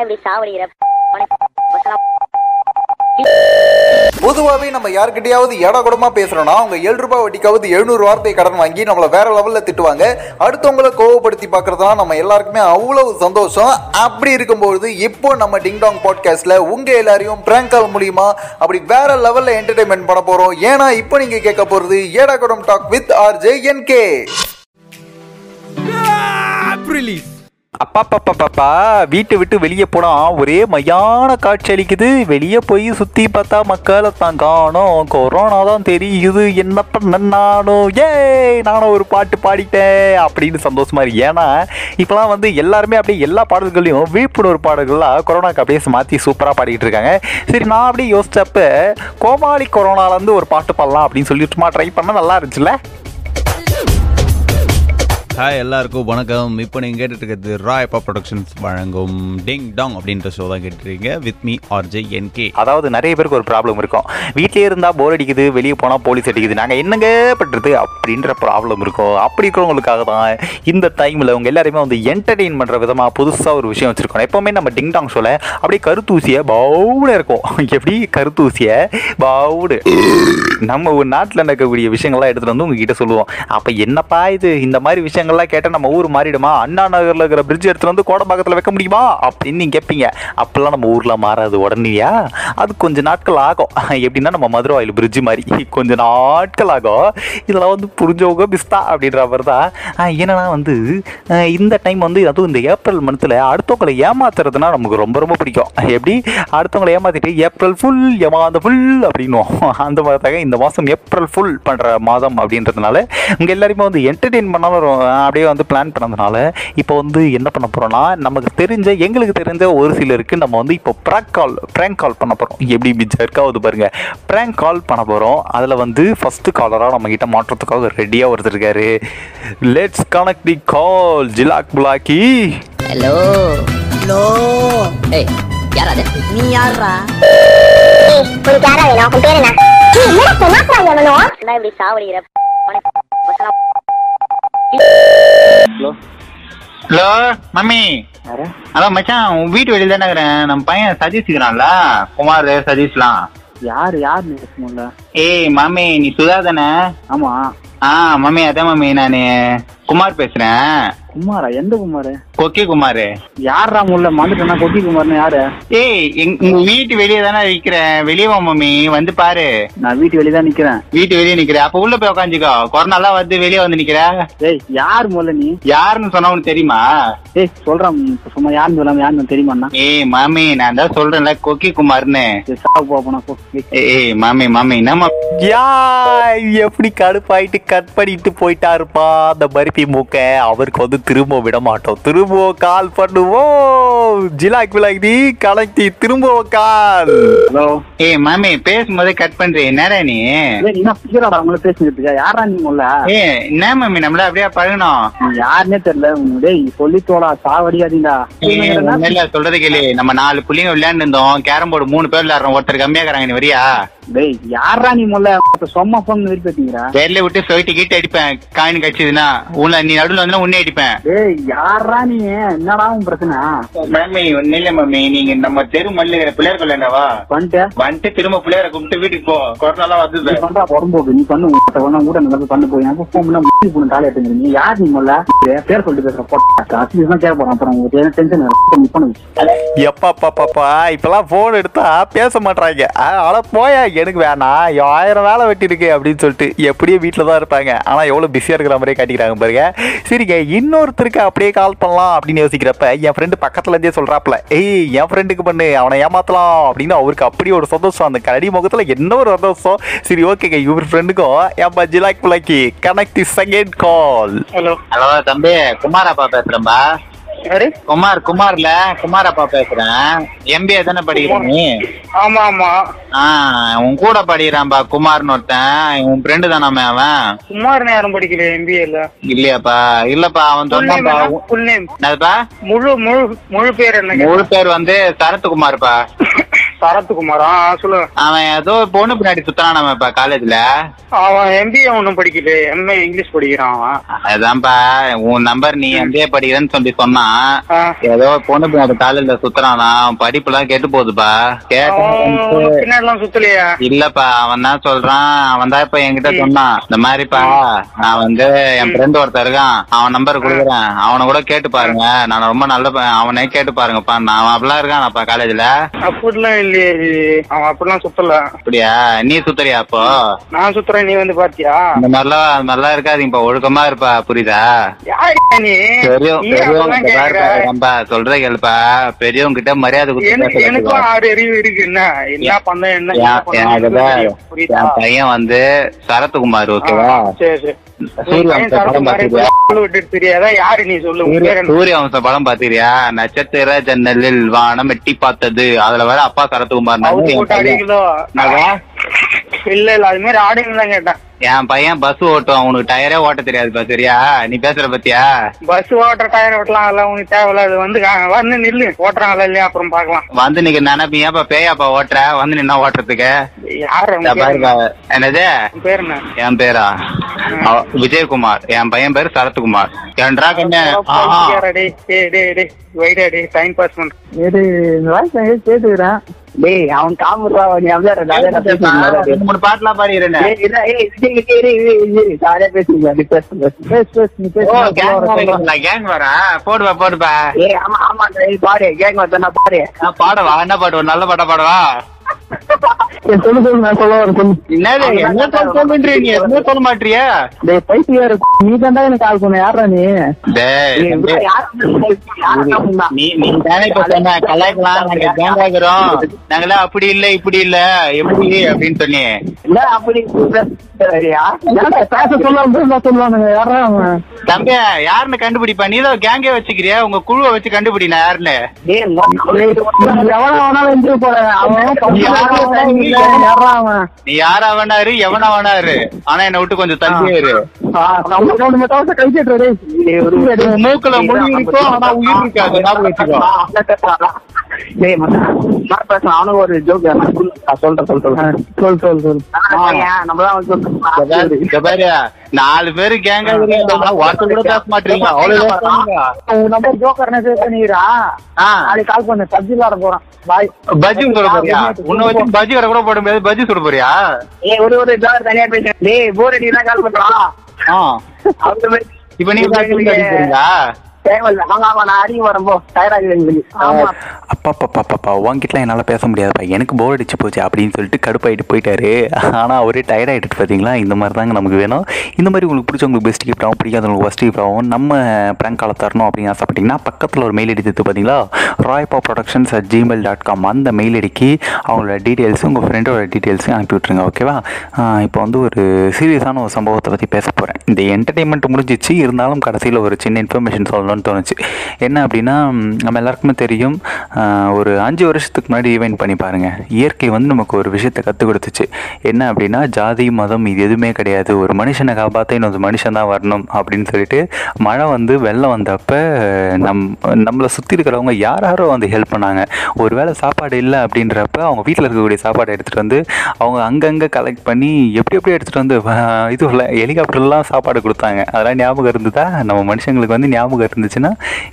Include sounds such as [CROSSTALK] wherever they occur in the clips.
இப்படி சாவடிக்கிற பொதுவாகவே நம்ம யாருக்கிட்டையாவது ஏடா கூடமா பேசுறோம்னா அவங்க ஏழு ரூபாய் வட்டிக்காவது எழுநூறு வார்த்தை கடன் வாங்கி நம்மள வேற லெவல்ல திட்டுவாங்க. அடுத்தவங்கள கோவப்படுத்தி பாக்குறதுலாம் நம்ம எல்லாருக்குமே அவ்வளவு சந்தோஷம். அப்படி இருக்கும்போது இப்போ நம்ம டிங் டாங் பாட்காஸ்ட்ல உங்க எல்லாரையும் பிராங்க் கால் மூலியமா அப்படி வேற லெவல்ல என்டர்டைன்மெண்ட் பண்ண போறோம். ஏன்னா இப்போ நீங்க கேட்க போறது ஏடா குடம் talk with R J N K அப்பாப்பாப்பாப்பா வீட்டை விட்டு வெளியே போனால் ஒரே மையான காட்சி அளிக்குது. வெளியே போய் சுற்றி பார்த்தா மக்களை தான் காணும். கொரோனா தான் தெரியுது. என்ன பண்ண நானும் ஏய் நானும் ஒரு பாட்டு பாடிட்டேன் அப்படின்னு சந்தோஷமாக இருக்கு. ஏன்னா இப்போலாம் வந்து எல்லாருமே அப்படியே எல்லா பாடல்களையும் விழிப்புணர்வு பாடல்கள்லாம் கொரோனாக்கு அப்படியே மாற்றி சூப்பராக பாடிக்கிட்டு இருக்காங்க. சரி நான் அப்படியே யோசிச்சப்ப கோமாளி கொரோனாலேருந்து ஒரு பாட்டு பாடலாம் அப்படின்னு சொல்லிட்டுமா சும்மா ட்ரை பண்ணால் நல்லா இருந்துச்சுல்ல? ஹாய் எல்லாருக்கும் வணக்கம். இப்போ நீங்கள் கேட்டுட்டு இருக்கிறது ராயப்பா ப்ரொடக்ஷன்ஸ் வழங்கும் டிங் டாங் அப்படின்ற ஷோ தான் கேட்டுருக்கீங்க வித் மீ ஆர்ஜே என்கே அதாவது நிறைய பேருக்கு ஒரு ப்ராப்ளம் இருக்கும். வீட்டிலே இருந்தால் போர் அடிக்குது வெளியே போனால் போலீஸ் அடிக்குது. நாங்கள் என்னங்க பண்ணுறது அப்படின்ற ப்ராப்ளம் இருக்கும். அப்படி இருக்கிறவங்களுக்காக தான் இந்த டைமில் அவங்க எல்லாருமே வந்து என்டர்டெயின் பண்ணுற விதமாக புதுசாக ஒரு விஷயம் வச்சுருக்கோம். எப்போவுமே நம்ம டிங் டாங் ஷோவில் அப்படியே கருத்தூசியை பவுடு இருக்கும். எப்படி? கருத்தூசியை பவுடு நம்ம ஒரு நாட்டில் நடக்கக்கூடிய விஷயங்கள்லாம் எடுத்துகிட்டு வந்து உங்ககிட்ட சொல்லுவோம். அப்போ என்னப்பா இது? இந்த மாதிரி விஷயங்கள் விஷயங்கள்லாம் கேட்டால் நம்ம ஊர் மாறிடுமா? அண்ணா நகரில் இருக்கிற பிரிட்ஜ் எடுத்துகிட்டு வந்து கோடம்பாக்கத்தில் வைக்க முடியுமா? அப்படின்னு நீங்கள் கேட்பீங்க அப்போல்லாம் நம்ம ஊரில் மாறாது உடனேயா? அது கொஞ்ச நாட்கள் ஆகும். எப்படின்னா நம்ம மதுரை ஆயில் பிரிட்ஜ் மாதிரி. கொஞ்சம் நாட்கள் ஆகும். இதெல்லாம் வந்து புரிஞ்சவங்க பிஸ்தா அப்படின்ற மாதிரி தான். என்னென்னா வந்து இந்த டைம் வந்து அதுவும் இந்த ஏப்ரல் மந்த்தில் அடுத்தவங்களை ஏமாத்துறதுனா நமக்கு ரொம்ப ரொம்ப பிடிக்கும். எப்படி? அடுத்தவங்களை ஏமாற்றிட்டு ஏப்ரல் ஃபுல் ஏமாந்த ஃபுல் அப்படின்னுவோம். அந்த மாதிரி தாங்க இந்த மாதம் ஏப்ரல் ஃபுல் பண்ணுற மாதம் அப்படின்றதுனால இங்கே எல்லாருமே வந்து என்டர்டெயின் பண்ணாலும் அப்படியே வந்து பிளான் பண்ணதுனால இப்போ வந்து என்ன பண்ண போகிறோம்னா நமக்கு தெரிஞ்ச எங்களுக்கு தெரிஞ்ச ஒரு சிலருக்கு நம்ம வந்து இப்போ ப்ராங்க் கால் ப்ராங்க் கால் பண்ண போகிறோம் எப்படி பிஜர்க்காவது பாருங்க. ப்ராங்க் கால் பண்ண போகிறோம் அதில் வந்து ஃபஸ்ட்டு காலராக நம்ம கிட்ட மாற்றத்துக்காக ரெடியாக ஒருத்தர் இருக்காரு. லெட்ஸ் கனெக்ட் தி கால் ஜிலாக் புலாக்கி. ஹலோ ஹலோ ஏய் யாரா நீ யாரா உனக்கு யாரா வேணும் உன் பேர் என்ன? என்னடா பெண்ணாக்குறா எவனோ என்ன இப்படி சாவடிக்கிற வசலாம் ஹலோ மம்மி. அதான் மச்சான் உன் வீட்டு வெளியில தானே இருக்கிறேன். நம்ம பையன் சதீஷ் இருக்கிறான்ல. குமார் சதீஷ்லாம். யார் யார் ஏய் மம்மி நீ சுதா தானே? ஆமா. ஆ மம்மி அதான் மம்மி நான். குமார் பேசுறேன். குமாரா? எந்த குமார்? கொக்கி குமார். யாரா முல்ல? மறந்துட்டேன்னா கொக்கி குமார்னு யாரு? ஏய் உங்க வீட்டு வெளியே தானே இருக்கிறேன் வெளியே வா மம்மி. வந்து பாரு. நான் வீட்டு வெளியே தான் நிக்கிறேன். வீட்டு வெளியே நிக்கிறேன். அப்ப உள்ள போய் உட்காந்துக்கோ கொரோனாலாம் வந்து வெளியே வந்து நிக்கிற. ஏய் யார் முதல்ல நீ? யாருன்னு சொன்னா உனக்கு தெரியுமா? ஏய் சொல்றான் சும்மா யாருன்னு சொல்லாம யாருன்னு தெரியுமாண்ணா ஏய் மாமி நான் தான் சொல்றேன்ல கொக்கி குமார்னு. ஏய், மாமி மாமி என்னம்மா? யா எப்படி கடுப்பாயிட்டு கட் பண்ணிட்டு போயிட்டாருப்பா? அந்த பருப்பி மூக்க அவருக்கு வந்து திரும்ப விட மாட்டோம் திரும்ப கால் பண்ணுவோம். ஜிலாக் விலாக் நீ கலக்கி திரும்ப கால் ஹலோ ஏய் மாமி பேசும்போதே கட் பண்றே. என்னடா நீ? என்ன பிக்கிறாடா அவங்கள பேசிக்கிட்டு யாரா நீ முல்ல ஏய் என்ன மாமி? நம்மள அப்படியே பழகணும் யாருன்னே தெரியல. டேய் சொல்லி தோடா சாவடியாதீங்கடா. இல்ல சொல்றது கேளு நம்ம நாலு புள்ளைங்க விளையாண்டு இருந்தோம் கேரம் போர்டு மூணு பேர் விளையாடுறோம். ஒருத்தர் கம்மியா இருக்கிறாங்க நீ வரியா? டேய் யாரா நீ முல்ல சொம்மா போன் விருப்பத்தீங்கடா வேர்ல விட்டு சொல்லிட்டு கீட்டு அடிப்பேன். காயின் கட்சிதுன்னா உன்னை நீ நடுவுல வந்து உன்னே அடிப்பேன். டேய் யாரா நீ? என்னடா உன் பிரச்சனை? மாமி ஒன்னும் இல்ல மாமி நீங்க நம்ம தெரு மல்ல பிள்ளையார் கொள்ளவா பண்ணிட்டு வந்துட்டு. திரும்ப பிள்ளையார கும்பிட்டு வீட்டுக்கு போ. கொரோனாலாம் நீ வந்து பண்றா புறம்போக்கு நீ பண்ணு கூட நல்லா பண்ணு போய். எனக்கு ஃபோன் பண்ணா முடி போன தாலி எடுத்துங்க யார் நீ முதல்ல? பேர் சொல்லிட்டு பேசுற போட்டா கேட்க போறேன். அப்புறம் உங்களுக்கு டென்ஷன் நீ பண்ணு. எப்பா பாப்பா இப்பெல்லாம் போன் எடுத்தா பேச மாட்டாங்க ஆனா போயா எனக்கு வேணாம் ஆயிரம் வேலை வெட்டி இருக்கு அப்படின்னு சொல்லிட்டு எப்படியும் வீட்டில் தான் இருப்பாங்க. ஆனா எவ்வளவு பிஸியா இருக்கிற மாதிரியே காட்டிக்கிறாங்க பாருங்க. சரிங்க இன்னொருத்தருக்கு அப்படியே கால் பண்ணலாம் அப்படின்னு யோசிக்கிறப்ப என் ஃப்ரெண்டு பக்கத்துல இருந்தே சொல்றாப்ல ஏய் என் ஃப்ரெண்டுக்கு பண்ணு அவனை ஏமாத்தலாம். அப்படின்னு அவருக்கு அப்படி ஒரு சந்தோஷம். அந்த கரடி முகத்துல என்ன ஒரு சந்தோஷம். சரி ஓகேங்க இவர் ஃப்ரெண்டுக்கும் ஏன்பா ஜிலாக் புலாக்கி connect the second call hello hello தம்பி குமாரப்பா பேசுறேன்பா. குமார் குமார்ல குமாரப்பா பேசுறேன். எம்பிஏ தானே படிக்கிற நீ? ஆமா ஆமா ஆ உன் கூட படிக்கிறான்பா குமார்னு ஒருத்தன். உன் ஃப்ரெண்டு தானாமே அவன். குமார் நேரம் படிக்கல எம்பிஏல இல்லையாப்பா. இல்லப்பா அவன் சொன்னான்பா ஃபுல் நேம் என்னதுப்பா? முழு முழு முழு பேர் என்ன முழு பேர் வந்து சரத்குமார்ப்பா. [LAUGHS] சரத்குமாரா? ஆ, சொல்லுங்க அவன் ஏதோ பொண்ணு பின்னாடி சுத்தறான் நம்ம இப்ப காலேஜ்ல அவன் எம்பிஏ ஒன்றும் படிக்கல. எம்ஏ இங்கிலீஷ் படிக்கிறான் அவன். அதான்ப்பா உன் நம்பர் நீ எம்பிஏ படிக்கிறேன்னு சொல்லி சொன்னான். ஏதோ பொண்ணு பின்னாடி காலேஜ்ல சுத்துறானா? அவன் படிப்புலாம் கெட்டு போகுதுப்பா. அவன் கேட்ட பின்னாடிலாம் சுத்தலையா? இல்லப்பா அவன் தான் சொல்றான். அவன் தான் இப்ப என்கிட்ட சொன்னான். இந்த மாதிரிப்பா நான் வந்து என் ஃப்ரெண்ட் ஒருத்தன் இருக்கான். அவன் நம்பர் கொடுக்குறேன். அவனை கூட கேட்டு பாருங்க. நான் ரொம்ப நல்ல. அவனே கேட்டு பாருங்கப்பா. நான் அப்படிலாம் இருக்கானப்பா காலேஜ்ல அப்படிலாம் இல்லையே அவன் அப்படிலாம் சுத்தல. அப்படியா? நீ சுத்துறியா அப்போ? நான் சுத்துறேன் நீ வந்து பாத்தியா? அந்த மாதிரிலாம் மாதிரிலாம் இருக்காதீங்கப்பா. ஒழுக்கமா இருப்பா புரியுதா? நீ? பெரியவங்க சொல்றத கேளுப்பா. பெரியவங்க கிட்ட மரியாதை கொடுத்து எனக்கும். ஆறு அறிவு இருக்கு. என்ன? என்ன பண்ண என்ன பையன் வந்து சரத்குமார் ஓகேவா? சரி சரி. சூரிய உன் பையன் வம்சம் படம்? இப்ப விட்டுட்டு தெரியாதா? யாரு நீ சொல்லு? சூரிய வம்ச படம் பாத்திரியா? நட்சத்திர ஜன்னலில் வானம் எட்டி பார்த்தது. அதுல வேற அப்பா சரத்குமார் இல்ல இல்ல அது மாதிரி ஆடுங்க தான் கேட்டேன். என் பையன் பஸ் ஓட்டுவான். உனக்கு டயரே ஓட்ட தெரியாதுப்பா சரியா? நீ பேசுற பத்தியா? பஸ் ஓட்டுற டயர் ஓட்டலாம் அதெல்லாம் உனக்கு தேவையில்ல. அது வந்து வந்து நில்லு. ஓட்டுறாங்களா இல்லையா? அப்புறம் பாக்கலாம் வந்து நீங்க நினைப்பீங்கப்பா பேயாப்பா ஓட்டுற? வந்து நின்னா ஓட்டுறதுக்கு? யாரு என்னது? பேர் என்ன? என் பேரா? விஜயகுமார். என் பையன் பேரு சரத்குமார். ஏன்றா கண்ணு. ஆஹா. டேய் டேய் டேய் டேய் வைடா டேய் டைம் பாஸ் பண்ற கேட்டுக்கிறேன். டேய் அவன் காமுறா நீ ரெண்டு மூணு பாட்டுலாம் பாடிடுறேன் ஜாலியா பேசுங்க நீ பேசு பேசு பேசு. நீ பேசு கேங் வரா போடுவா போடுப்பா. ஏய் ஆமா ஆமா டேய் பாரு கேங் வந்தா நான் பாடவா? என்ன பாடுவா? நல்ல பாட்டா பாடவா? சொல்லு சொல்லு நான் சொல்ல வரேன் சொல்லு. என்னது என்ன சொல்ல நீ எதுவுமே சொல்ல மாட்டியா? டேய் பைத்தியாரு நீ தான் எனக்கு கால் பண்ண யாரா நீ? டேய் நீ நீ தானே இப்ப சொன்ன கலாய்க்கலாம் நாங்க கேங் ஆகுறோம். நாங்களா அப்படி இல்ல இப்படி இல்ல. எப்படி அப்படின்னு சொன்னி. இல்ல அப்படி தம்பி யாருன்னு கண்டுபிடிப்பா? நீ தான் கேங்கே வச்சுக்கிறியா? உங்க குழுவை வச்சு கண்டுபிடி நான் யாருன்னு யாரா நீ யாரா வேணாரு எவனா வேணாரு ஆனா என்ன விட்டு கொஞ்சம் தள்ளியே இரு மூக்குல முடி இருக்கும் ஆனா உயிர் இருக்காது. ஞாபகம் வச்சுக்கோ அவனுக்கு ஒரு ஜோக் சொல்றேன் சொல்றேன். சொல் சொல் சொல் நம்மதான் இங்க பாரு நாலு பேரு கேங்க ஒருத்தர் கூட பேச மாட்டீங்க. அவ்வளவு. உன் நம்பர் ஜோக்கர் மெசேஜ் பண்ணிடுறா. ஆ, நாளைக்கு கால் பண்ணு. விளாட போறோம் பாய் பஜ்ஜி சுட போறியா? உன்னை வச்சு பஜ்ஜி கடை கூட போட முடியாது. பஜ்ஜி சுட போறியா? ஏய் ஒரு ஒரு ஜோக்கர் தனியா பேசுறேன் டேய் போர் அடி தான் கால் பண்றான் ஆ, இப்ப நீங்க பஜ்ஜி என்னால் பேச முடியாதுப்பா எனக்கு போர் அடிச்சு போச்சு அப்படின்னு சொல்லிட்டு கடுப்பாயிட்டு போயிட்டாரு. ஆனால் அவரே டயர்ட் ஆகிட்டு பார்த்தீங்களா இந்த மாதிரி தாங்க நமக்கு வேணும். இந்த மாதிரி உங்களுக்கு பிடிச்சவங்களுக்கு பெஸ்ட் கிஃப்ட் ஆகும் பிடிக்காதவங்களுக்கு ஃபஸ்ட் கிஃப்ட் ஆகும் நம்ம ப்ராங்க் காலை தரணும் அப்படின்னு ஆசைப்பட்டீங்கன்னா பக்கத்தில் ஒரு மெயில் எடுத்து பார்த்தீங்களா ராய்பா productions at Gmail dot com அந்த மெயில் ஐடிக்கு அவங்களோட டீட்டெயில்ஸும் உங்கள் ஃப்ரெண்டோட டீட்டெயில்ஸையும் அனுப்பி விட்ருங்க ஓகேவா இப்போ வந்து ஒரு சீரியஸான ஒரு சம்பவத்தை பற்றி பேச போகிறேன் இந்த என்டர்டெயின்மெண்ட் முடிஞ்சிச்சு. இருந்தாலும் கடைசியில் ஒரு சின்ன இன்ஃபர்மேஷன் சொல்லணும்னு தோணுச்சு. என்ன அப்படின்னா நம்ம எல்லாருக்குமே தெரியும் ஒரு அஞ்சு வருஷத்துக்கு முன்னாடி ஈவெண்ட் பண்ணி பாருங்கள் இயற்கை வந்து நமக்கு ஒரு விஷயத்தை கற்றுக் கொடுத்துச்சு. என்ன அப்படின்னா ஜாதி மதம் இது எதுவுமே கிடையாது. ஒரு மனுஷனை காப்பாற்ற இன்னொரு மனுஷன் தான் வரணும் அப்படின்னு சொல்லிட்டு மழை வந்து வெள்ளம் வந்தப்போ நம் நம்மளை சுற்றி இருக்கிறவங்க யாராக எல்லாரும் வந்து ஹெல்ப் பண்ணாங்க. ஒரு வேளை சாப்பாடு இல்லை அப்படின்றப்ப அவங்க வீட்டில் இருக்கக்கூடிய சாப்பாடை எடுத்துகிட்டு வந்து அவங்க அங்கங்கே கலெக்ட் பண்ணி எப்படி எப்படி எடுத்துகிட்டு வந்து இது இது ஹெலிகாப்டர்லாம் சாப்பாடு கொடுத்தாங்க. அதெல்லாம் ஞாபகம் இருந்ததா? நம்ம மனுஷங்களுக்கு வந்து ஞாபகம் இருந்துச்சுன்னா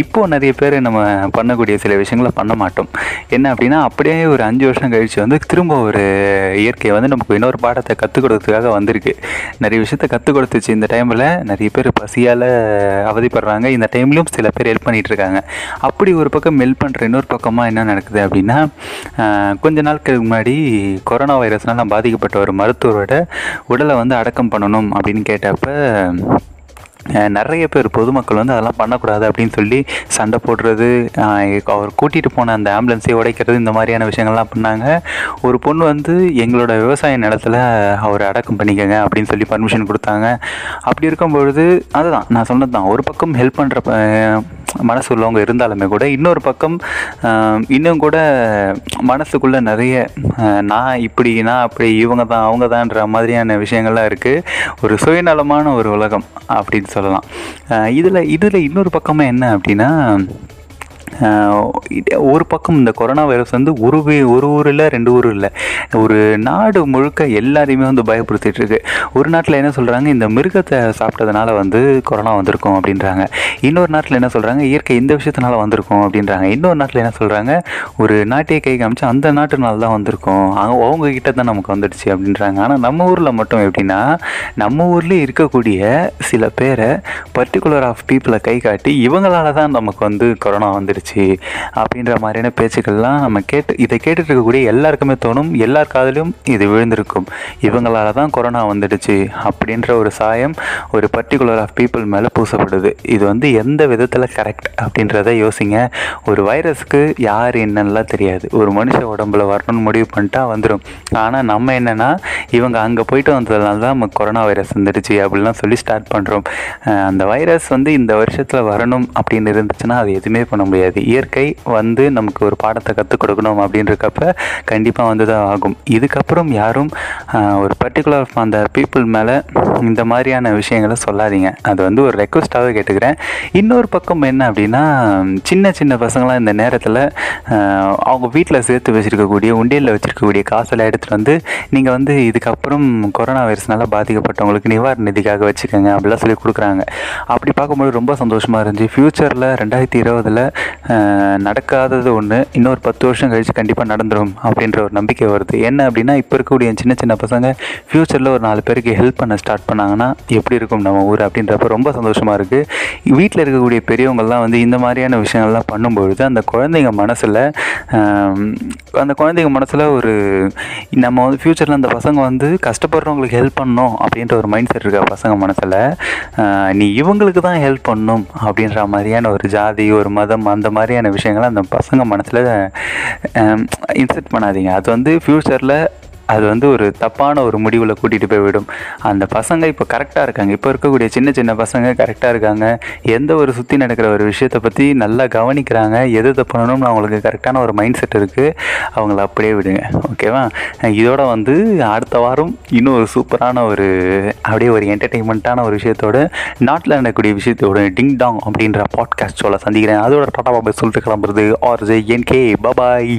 இப்போ நிறைய பேர் நம்ம பண்ணக்கூடிய சில விஷயங்களை பண்ண மாட்டோம். என்ன அப்படின்னா அப்படியே ஒரு அஞ்சு வருஷம் கழிச்சு வந்து திரும்ப ஒரு இயற்கை வந்து நமக்கு இன்னொரு பாடத்தை கற்றுக் கொடுத்ததுக்காக வந்திருக்கு. நிறைய விஷயத்த கற்றுக் கொடுத்துச்சு இந்த டைமில் நிறைய பேர் பசியால் அவதிப்படுறாங்க. இந்த டைம்லையும் சில பேர் ஹெல்ப் பண்ணிகிட்டு இருக்காங்க. அப்படி ஒரு பக்கம் ஹெல்ப் பண்ணுற இன்னொரு பக்கமாக என்ன நடக்குது அப்படின்னா கொஞ்ச நாட்களுக்கு முன்னாடி கொரோனா வைரஸ்னால பாதிக்கப்பட்ட ஒரு மருத்துவரோட உடலை வந்து அடக்கம் பண்ணணும் அப்படின்னு கேட்டப்ப நிறைய பேர் பொதுமக்கள் வந்து அதெல்லாம் பண்ணக்கூடாது அப்படின்னு சொல்லி சண்டை போடுறது அவர் கூட்டிகிட்டு போன அந்த ஆம்புலன்ஸை உடைக்கிறது இந்த மாதிரியான விஷயங்கள்லாம் பண்ணாங்க. ஒரு பொண்ணு வந்து எங்களோட விவசாய நிலத்துல அவர் அடக்கம் பண்ணிக்கங்க அப்படின்னு சொல்லி பர்மிஷன் கொடுத்தாங்க. அப்படி இருக்கும்பொழுது அதுதான் நான் சொன்னது தான் ஒரு பக்கம் ஹெல்ப் பண்ணுற மனசு உள்ளவங்க இருந்தாலுமே கூட இன்னொரு பக்கம் இன்னும் கூட மனசுக்குள்ளே நிறைய நான் இப்படி நான் அப்படி இவங்க தான் அவங்க தான்ன்ற மாதிரியான விஷயங்கள்லாம் இருக்குது ஒரு சுயநலமான ஒரு உலகம் அப்படின்னு சொல்லலாம். இதில் இதில் இன்னொரு பக்கமாக என்ன அப்படின்னா ஒரு பக்கம் இந்த கொரோனா வைரஸ் வந்து ஒரு ஒரு ஊர் இல்லை ரெண்டு ஊர் இல்லை. ஒரு நாடு முழுக்க எல்லாரையுமே வந்து பயப்படுத்திட்டு இருக்கு. ஒரு நாட்டில் என்ன சொல்கிறாங்க இந்த மிருகத்தை சாப்பிட்டதுனால வந்து கொரோனா வந்திருக்கும் அப்படின்றாங்க. இன்னொரு நாட்டில் என்ன சொல்கிறாங்க இயற்கை இந்த விஷயத்தினால வந்திருக்கும் அப்படின்றாங்க. இன்னொரு நாட்டில் என்ன சொல்கிறாங்க ஒரு நாட்டையே கை காமிச்சு அந்த நாட்டுனால தான் வந்திருக்கும். அவங்க அவங்க கிட்ட தான் நமக்கு வந்துடுச்சு அப்படின்றாங்க. ஆனால் நம்ம ஊரில் மட்டும் எப்படின்னா நம்ம ஊர்லேயே இருக்கக்கூடிய சில பேரை பர்டிகுலர் ஆஃப் பீப்புளை கை காட்டி இவங்களால தான் நமக்கு வந்து கொரோனா வந்துடுச்சு. அப்படின்ற மாதிரியான பேச்சுக்கள்லாம் நம்ம கேட்டு இதை கேட்டுட்டு இருக்கக்கூடிய எல்லாருக்குமே தோணும் எல்லார் காதிலும் இது விழுந்திருக்கும். இவங்களால தான் கொரோனா வந்துடுச்சு அப்படின்ற ஒரு சாயம் ஒரு பர்டிகுலர் ஆஃப் பீப்புள் மேலே பூசப்படுது. இது வந்து எந்த விதத்தில் கரெக்ட் அப்படின்றத யோசிங்க. ஒரு வைரஸ்க்கு யார் என்னன்னெலாம் தெரியாது. ஒரு மனுஷ உடம்புல வரணும்னு முடிவு பண்ணிட்டா வந்துடும் ஆனால் நம்ம என்னென்னா இவங்க அங்கே போயிட்டு வந்ததுனால தான் நம்ம கொரோனா வைரஸ் வந்துடுச்சு அப்படிலாம் சொல்லி ஸ்டார்ட் பண்ணுறோம் அந்த வைரஸ் வந்து இந்த வருஷத்தில் வரணும் அப்படின்னு இருந்துச்சுன்னா அது எதுவுமே பண்ண முடியாது. இயற்கை வந்து நமக்கு ஒரு பாடத்தை கற்றுக் கொடுக்கணும் அப்படின்றக்கப்ப கண்டிப்பாக வந்து தான் ஆகும். இதுக்கப்புறம் யாரும் ஒரு பர்டிகுலர் அந்த பீப்புள் மேலே இந்த மாதிரியான விஷயங்களை சொல்லாதீங்க. அது வந்து ஒரு ரெக்வஸ்ட்டாகவே கேட்டுக்கிறேன். இன்னொரு பக்கம் என்ன அப்படின்னா சின்ன சின்ன பசங்களாம் இந்த நேரத்தில் அவங்க வீட்டில் சேர்த்து வச்சுருக்கக்கூடிய உண்டியலில் வச்சுருக்கக்கூடிய காசெல்லாம் எடுத்துகிட்டு வந்து நீங்கள் வந்து இதுக்கப்புறம் கொரோனா வைரஸ்னால பாதிக்கப்பட்டவங்களுக்கு நிவாரண நிதிக்காக வச்சுக்கோங்க அப்படிலாம் சொல்லி கொடுக்குறாங்க. அப்படி பார்க்கும்போது ரொம்ப சந்தோஷமாக இருந்துச்சு. ஃப்யூச்சரில் ரெண்டாயிரத்தி இருபதில் நடக்காதது ஒன்று இன்னொரு பத்து வருஷம் கழித்து கண்டிப்பாக நடந்துடும் அப்படின்ற ஒரு நம்பிக்கை வருது. என்ன அப்படின்னா இப்போ இருக்கக்கூடிய சின்ன சின்ன பசங்க ஃப்யூச்சரில் ஒரு நாலு பேருக்கு ஹெல்ப் பண்ண ஸ்டார்ட் பண்ணாங்கன்னா எப்படி இருக்கும் நம்ம ஊர் அப்படின்றப்ப ரொம்ப சந்தோஷமாக இருக்குது வீட்டில் இருக்கக்கூடிய பெரியவங்கள்லாம் வந்து இந்த மாதிரியான விஷயங்கள்லாம் பண்ணும்பொழுது அந்த குழந்தைங்க மனசில் அந்த குழந்தைங்க மனசில் ஒரு நம்ம வந்து ஃப்யூச்சரில் அந்த பசங்க வந்து கஷ்டப்படுறவங்களுக்கு ஹெல்ப் பண்ணணும் அப்படின்ற ஒரு மைண்ட் செட் இருக்கா பசங்க மனசில் நீ இவங்களுக்கு தான் ஹெல்ப் பண்ணணும் அப்படின்ற மாதிரியான ஒரு ஜாதி ஒரு மதம் அந்த மாதிரியான விஷயங்களை அந்த பசங்க மனசில் இன்செர்ட் பண்ணாதீங்க. அது வந்து ஃப்யூச்சரில் அது வந்து ஒரு தப்பான ஒரு முடிவில் கூட்டிகிட்டு போய் விடும். அந்த பசங்க இப்போ கரெக்டாக இருக்காங்க. இப்போ இருக்கக்கூடிய சின்ன சின்ன பசங்க கரெக்டாக இருக்காங்க. எந்த ஒரு சுற்றி நடக்கிற ஒரு விஷயத்தை பற்றி நல்லா கவனிக்கிறாங்க. எது எது பண்ணணும்னு அவங்களுக்கு கரெக்டான ஒரு மைண்ட் செட் இருக்குது அவங்கள அப்படியே விடுங்க. ஓகேவா இதோட வந்து அடுத்த வாரம் இன்னும் ஒரு சூப்பரான ஒரு அப்படியே ஒரு என்டர்டெயின்மெண்ட்டான ஒரு விஷயத்தோட நாட்டில் நடக்கக்கூடிய விஷயத்தோட டிங் டாங் அப்படின்ற பாட்காஸ்ட் சொல்ல சந்திக்கிறேன். அதோட டாட்டா பாபா சொல்லிட்டு கிளம்புறது. R J N K bye bye